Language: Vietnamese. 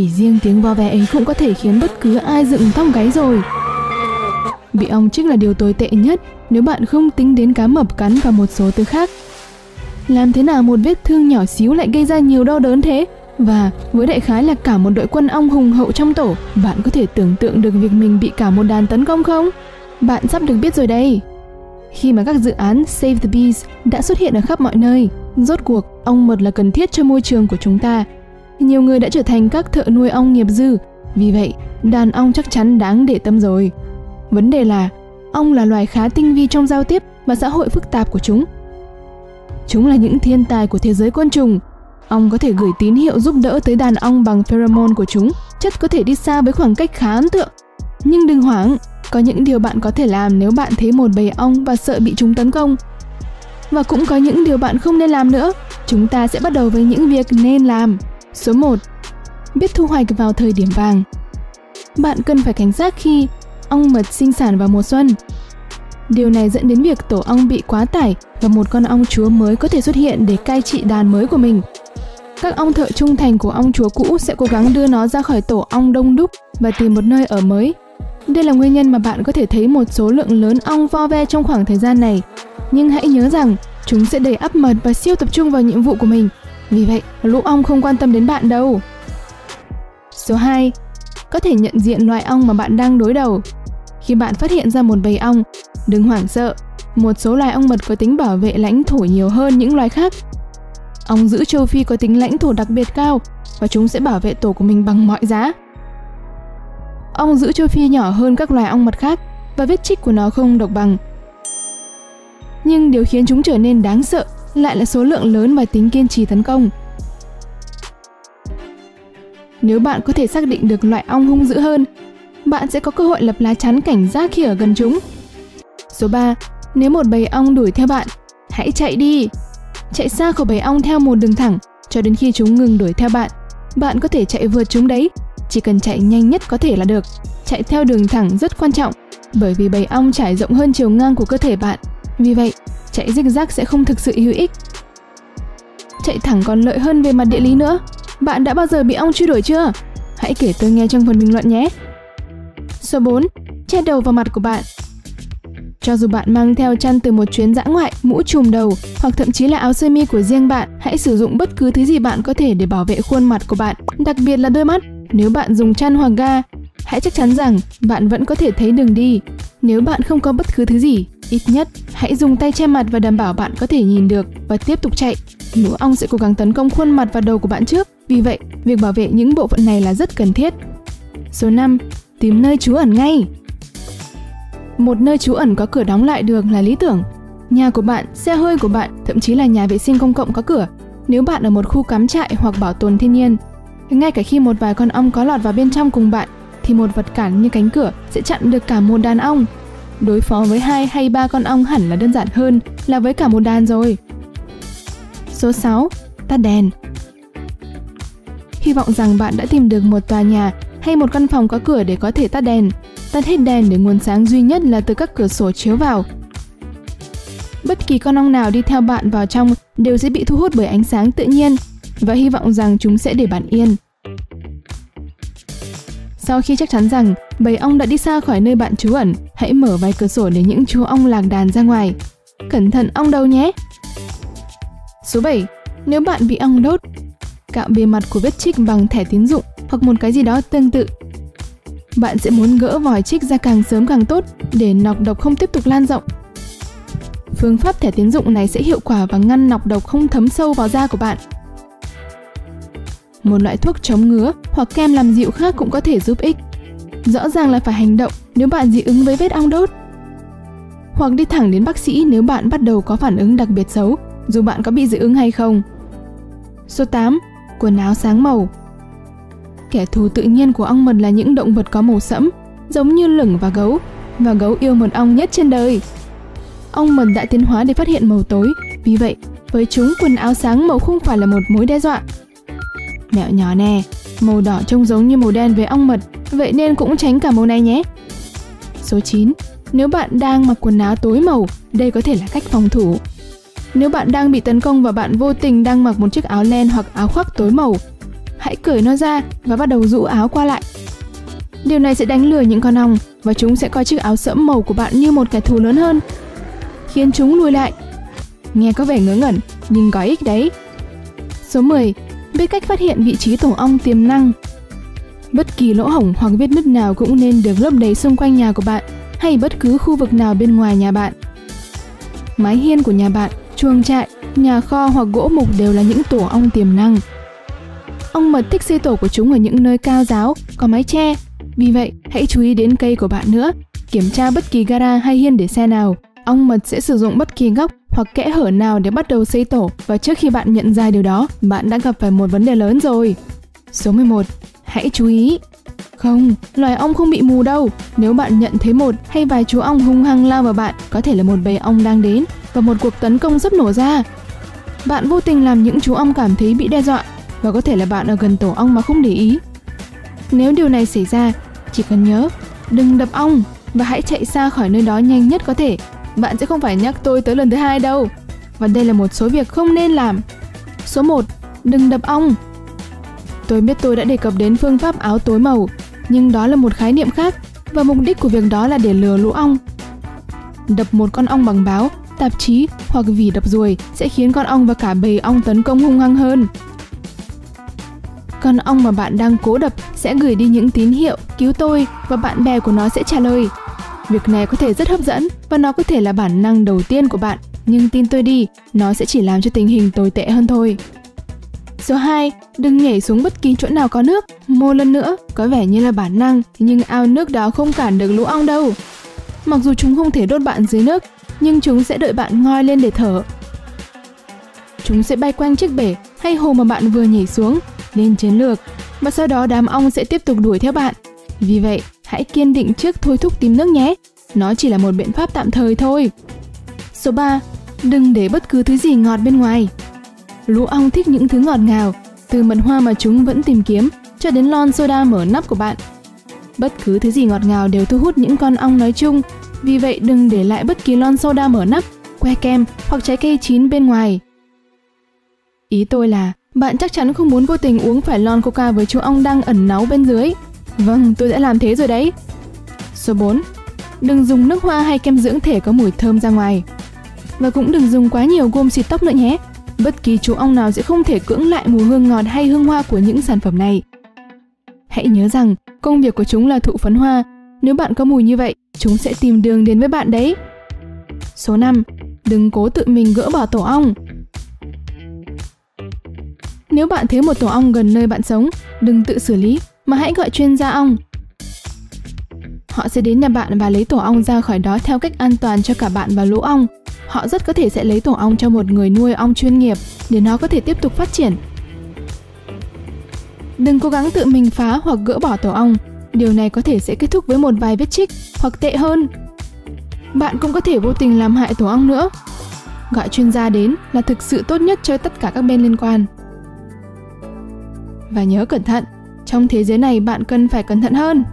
Chỉ riêng tiếng vo ve ấy cũng có thể khiến bất cứ ai dựng tóc gáy rồi. Bị ong chích là điều tồi tệ nhất nếu bạn không tính đến cá mập cắn và một số thứ khác. Làm thế nào một vết thương nhỏ xíu lại gây ra nhiều đau đớn thế? Và với đại khái là cả một đội quân ong hùng hậu trong tổ, bạn có thể tưởng tượng được việc mình bị cả một đàn tấn công không? Bạn sắp được biết rồi đây. Khi mà các dự án Save the Bees đã xuất hiện ở khắp mọi nơi, rốt cuộc ong mật là cần thiết cho môi trường của chúng ta. Nhiều người đã trở thành các thợ nuôi ong nghiệp dư, vì vậy đàn ong chắc chắn đáng để tâm rồi. Vấn đề là ong là loài khá tinh vi trong giao tiếp và xã hội phức tạp của chúng. Chúng là những thiên tài của thế giới côn trùng. Ong có thể gửi tín hiệu giúp đỡ tới đàn ong bằng pheromone của chúng, chất có thể đi xa với khoảng cách khá ấn tượng. Nhưng đừng hoảng, có những điều bạn có thể làm nếu bạn thấy một bầy ong và sợ bị chúng tấn công. Và cũng có những điều bạn không nên làm nữa. Chúng ta sẽ bắt đầu với những việc nên làm. Số 1. Biết thu hoạch vào thời điểm vàng. Bạn cần phải cảnh giác khi ong mật sinh sản vào mùa xuân. Điều này dẫn đến việc tổ ong bị quá tải và một con ong chúa mới có thể xuất hiện để cai trị đàn mới của mình. Các ong thợ trung thành của ong chúa cũ sẽ cố gắng đưa nó ra khỏi tổ ong đông đúc và tìm một nơi ở mới. Đây là nguyên nhân mà bạn có thể thấy một số lượng lớn ong vo ve trong khoảng thời gian này. Nhưng hãy nhớ rằng chúng sẽ đầy ắp mật và siêu tập trung vào nhiệm vụ của mình. Vì vậy, lũ ong không quan tâm đến bạn đâu. Số 2. Có thể nhận diện loài ong mà bạn đang đối đầu. Khi bạn phát hiện ra một bầy ong, đừng hoảng sợ. Một số loài ong mật có tính bảo vệ lãnh thổ nhiều hơn những loài khác. Ong giữ châu Phi có tính lãnh thổ đặc biệt cao và chúng sẽ bảo vệ tổ của mình bằng mọi giá. Ong giữ châu Phi nhỏ hơn các loài ong mật khác và vết chích của nó không độc bằng. Nhưng điều khiến chúng trở nên đáng sợ lại là số lượng lớn và tính kiên trì tấn công. Nếu bạn có thể xác định được loại ong hung dữ hơn, bạn sẽ có cơ hội lập lá chắn cảnh giác khi ở gần chúng. Số 3. Nếu một bầy ong đuổi theo bạn, hãy chạy đi. Chạy xa khỏi bầy ong theo một đường thẳng cho đến khi chúng ngừng đuổi theo bạn. Bạn có thể chạy vượt chúng đấy, chỉ cần chạy nhanh nhất có thể là được. Chạy theo đường thẳng rất quan trọng, bởi vì bầy ong trải rộng hơn chiều ngang của cơ thể bạn. Vì vậy, chạy zigzag sẽ không thực sự hữu ích. Chạy thẳng còn lợi hơn về mặt địa lý nữa. Bạn đã bao giờ bị ong truy đuổi chưa? Hãy kể tôi nghe trong phần bình luận nhé. Số 4. Che đầu vào mặt của bạn cho dù bạn mang theo chăn từ một chuyến dã ngoại, mũ trùm đầu hoặc thậm chí là áo sơ mi của riêng bạn, hãy sử dụng bất cứ thứ gì bạn có thể để bảo vệ khuôn mặt của bạn, đặc biệt là đôi mắt. Nếu bạn dùng chăn hoặc ga, hãy chắc chắn rằng bạn vẫn có thể thấy đường đi. Nếu bạn không có bất cứ thứ gì, ít nhất hãy dùng tay che mặt và đảm bảo bạn có thể nhìn được và tiếp tục chạy. Lũ ong sẽ cố gắng tấn công khuôn mặt và đầu của bạn trước, vì vậy việc bảo vệ những bộ phận này là rất cần thiết. Số 5. Tìm nơi trú ẩn ngay. Một nơi trú ẩn có cửa đóng lại được là lý tưởng. Nhà của bạn, xe hơi của bạn, thậm chí là nhà vệ sinh công cộng có cửa. Nếu bạn ở một khu cắm trại hoặc bảo tồn thiên nhiên, ngay cả khi một vài con ong có lọt vào bên trong cùng bạn, thì một vật cản như cánh cửa sẽ chặn được cả một đàn ong. Đối phó với hai hay ba con ong hẳn là đơn giản hơn là với cả một đàn rồi. Số 6. Tắt đèn Hy vọng rằng bạn đã tìm được một tòa nhà hay một căn phòng có cửa để có thể tắt đèn. Tắt hết đèn để nguồn sáng duy nhất là từ các cửa sổ chiếu vào. Bất kỳ con ong nào đi theo bạn vào trong đều sẽ bị thu hút bởi ánh sáng tự nhiên và hy vọng rằng chúng sẽ để bạn yên. Sau khi chắc chắn rằng bầy ong đã đi xa khỏi nơi bạn trú ẩn, hãy mở vài cửa sổ để những chú ong lạc đàn ra ngoài. Cẩn thận ong đầu nhé! Số 7. Nếu bạn bị ong đốt, cạo bề mặt của vết chích bằng thẻ tín dụng hoặc một cái gì đó tương tự. Bạn sẽ muốn gỡ vòi chích ra càng sớm càng tốt để nọc độc không tiếp tục lan rộng. Phương pháp thẻ tín dụng này sẽ hiệu quả và ngăn nọc độc không thấm sâu vào da của bạn. Một loại thuốc chống ngứa hoặc kem làm dịu khác cũng có thể giúp ích. Rõ ràng là phải hành động nếu bạn dị ứng với vết ong đốt. Hoặc đi thẳng đến bác sĩ nếu bạn bắt đầu có phản ứng đặc biệt xấu, dù bạn có bị dị ứng hay không. Số 8. Quần áo sáng màu Kẻ thù tự nhiên của ong mật là những động vật có màu sẫm, giống như lửng và gấu, và gấu yêu mật ong nhất trên đời. Ong mật đã tiến hóa để phát hiện màu tối, vì vậy với chúng quần áo sáng màu không phải là một mối đe dọa. Mẹo nhỏ nè, màu đỏ trông giống như màu đen với ong mật, vậy nên cũng tránh cả màu này nhé. Số 9. Nếu bạn đang mặc quần áo tối màu, đây có thể là cách phòng thủ. Nếu bạn đang bị tấn công và bạn vô tình đang mặc một chiếc áo len hoặc áo khoác tối màu, hãy cởi nó ra và bắt đầu rũ áo qua lại. Điều này sẽ đánh lừa những con ong và chúng sẽ coi chiếc áo sẫm màu của bạn như một kẻ thù lớn hơn, khiến chúng lùi lại. Nghe có vẻ ngớ ngẩn, nhưng có ích đấy. Số 10. Biết cách phát hiện vị trí tổ ong tiềm năng. Bất kỳ lỗ hổng hoặc vết nứt nào cũng nên được lấp đầy xung quanh nhà của bạn hay bất cứ khu vực nào bên ngoài nhà bạn. Mái hiên của nhà bạn, chuồng trại, nhà kho hoặc gỗ mục đều là những tổ ong tiềm năng. Ong mật thích xây tổ của chúng ở những nơi cao giáo, có mái che. Vì vậy, hãy chú ý đến cây của bạn nữa. Kiểm tra bất kỳ gara hay hiên để xe nào. Ong mật sẽ sử dụng bất kỳ góc hoặc kẽ hở nào để bắt đầu xây tổ và trước khi bạn nhận ra điều đó, bạn đã gặp phải một vấn đề lớn rồi. Số 11. Hãy chú ý. Không, loài ong không bị mù đâu. Nếu bạn nhận thấy một hay vài chú ong hung hăng lao vào bạn, có thể là một bầy ong đang đến và một cuộc tấn công sắp nổ ra. Bạn vô tình làm những chú ong cảm thấy bị đe dọa và có thể là bạn ở gần tổ ong mà không để ý. Nếu điều này xảy ra, chỉ cần nhớ, đừng đập ong và hãy chạy xa khỏi nơi đó nhanh nhất có thể. Bạn sẽ không phải nhắc tôi tới lần thứ hai đâu. Và đây là một số việc không nên làm. Số 1. Đừng đập ong. Tôi biết tôi đã đề cập đến phương pháp áo tối màu, nhưng đó là một khái niệm khác và mục đích của việc đó là để lừa lũ ong. Đập một con ong bằng báo, tạp chí hoặc vỉ đập ruồi sẽ khiến con ong và cả bầy ong tấn công hung hăng hơn. Con ong mà bạn đang cố đập sẽ gửi đi những tín hiệu cứu tôi và bạn bè của nó sẽ trả lời. Việc này có thể rất hấp dẫn và nó có thể là bản năng đầu tiên của bạn, nhưng tin tôi đi, nó sẽ chỉ làm cho tình hình tồi tệ hơn thôi. Số 2, đừng nhảy xuống bất kỳ chỗ nào có nước. Một lần nữa, có vẻ như là bản năng, nhưng ao nước đó không cản được lũ ong đâu. Mặc dù chúng không thể đốt bạn dưới nước, nhưng chúng sẽ đợi bạn ngoi lên để thở. Chúng sẽ bay quanh chiếc bể hay hồ mà bạn vừa nhảy xuống, lên chiến lược, và sau đó đám ong sẽ tiếp tục đuổi theo bạn. Vì vậy, hãy kiên định trước thôi thúc tìm nước nhé. Nó chỉ là một biện pháp tạm thời thôi. Số 3. Đừng để bất cứ thứ gì ngọt bên ngoài. Lũ ong thích những thứ ngọt ngào, từ mật hoa mà chúng vẫn tìm kiếm cho đến lon soda mở nắp của bạn. Bất cứ thứ gì ngọt ngào đều thu hút những con ong nói chung, vì vậy đừng để lại bất kỳ lon soda mở nắp, que kem hoặc trái cây chín bên ngoài. Ý tôi là bạn chắc chắn không muốn vô tình uống phải lon coca với chú ong đang ẩn náu bên dưới. Vâng, tôi đã làm thế rồi đấy. Số 4. Đừng dùng nước hoa hay kem dưỡng thể có mùi thơm ra ngoài. Và cũng đừng dùng quá nhiều gôm xịt tóc nữa nhé. Bất kỳ chú ong nào sẽ không thể cưỡng lại mùi hương ngọt hay hương hoa của những sản phẩm này. Hãy nhớ rằng, công việc của chúng là thụ phấn hoa. Nếu bạn có mùi như vậy, chúng sẽ tìm đường đến với bạn đấy. Số 5. Đừng cố tự mình gỡ bỏ tổ ong. Nếu bạn thấy một tổ ong gần nơi bạn sống, đừng tự xử lý mà hãy gọi chuyên gia ong. Họ sẽ đến nhà bạn và lấy tổ ong ra khỏi đó theo cách an toàn cho cả bạn và lũ ong. Họ rất có thể sẽ lấy tổ ong cho một người nuôi ong chuyên nghiệp để nó có thể tiếp tục phát triển. Đừng cố gắng tự mình phá hoặc gỡ bỏ tổ ong. Điều này có thể sẽ kết thúc với một vài vết chích hoặc tệ hơn. Bạn cũng có thể vô tình làm hại tổ ong nữa. Gọi chuyên gia đến là thực sự tốt nhất cho tất cả các bên liên quan. Và nhớ cẩn thận, trong thế giới này bạn cần phải cẩn thận hơn.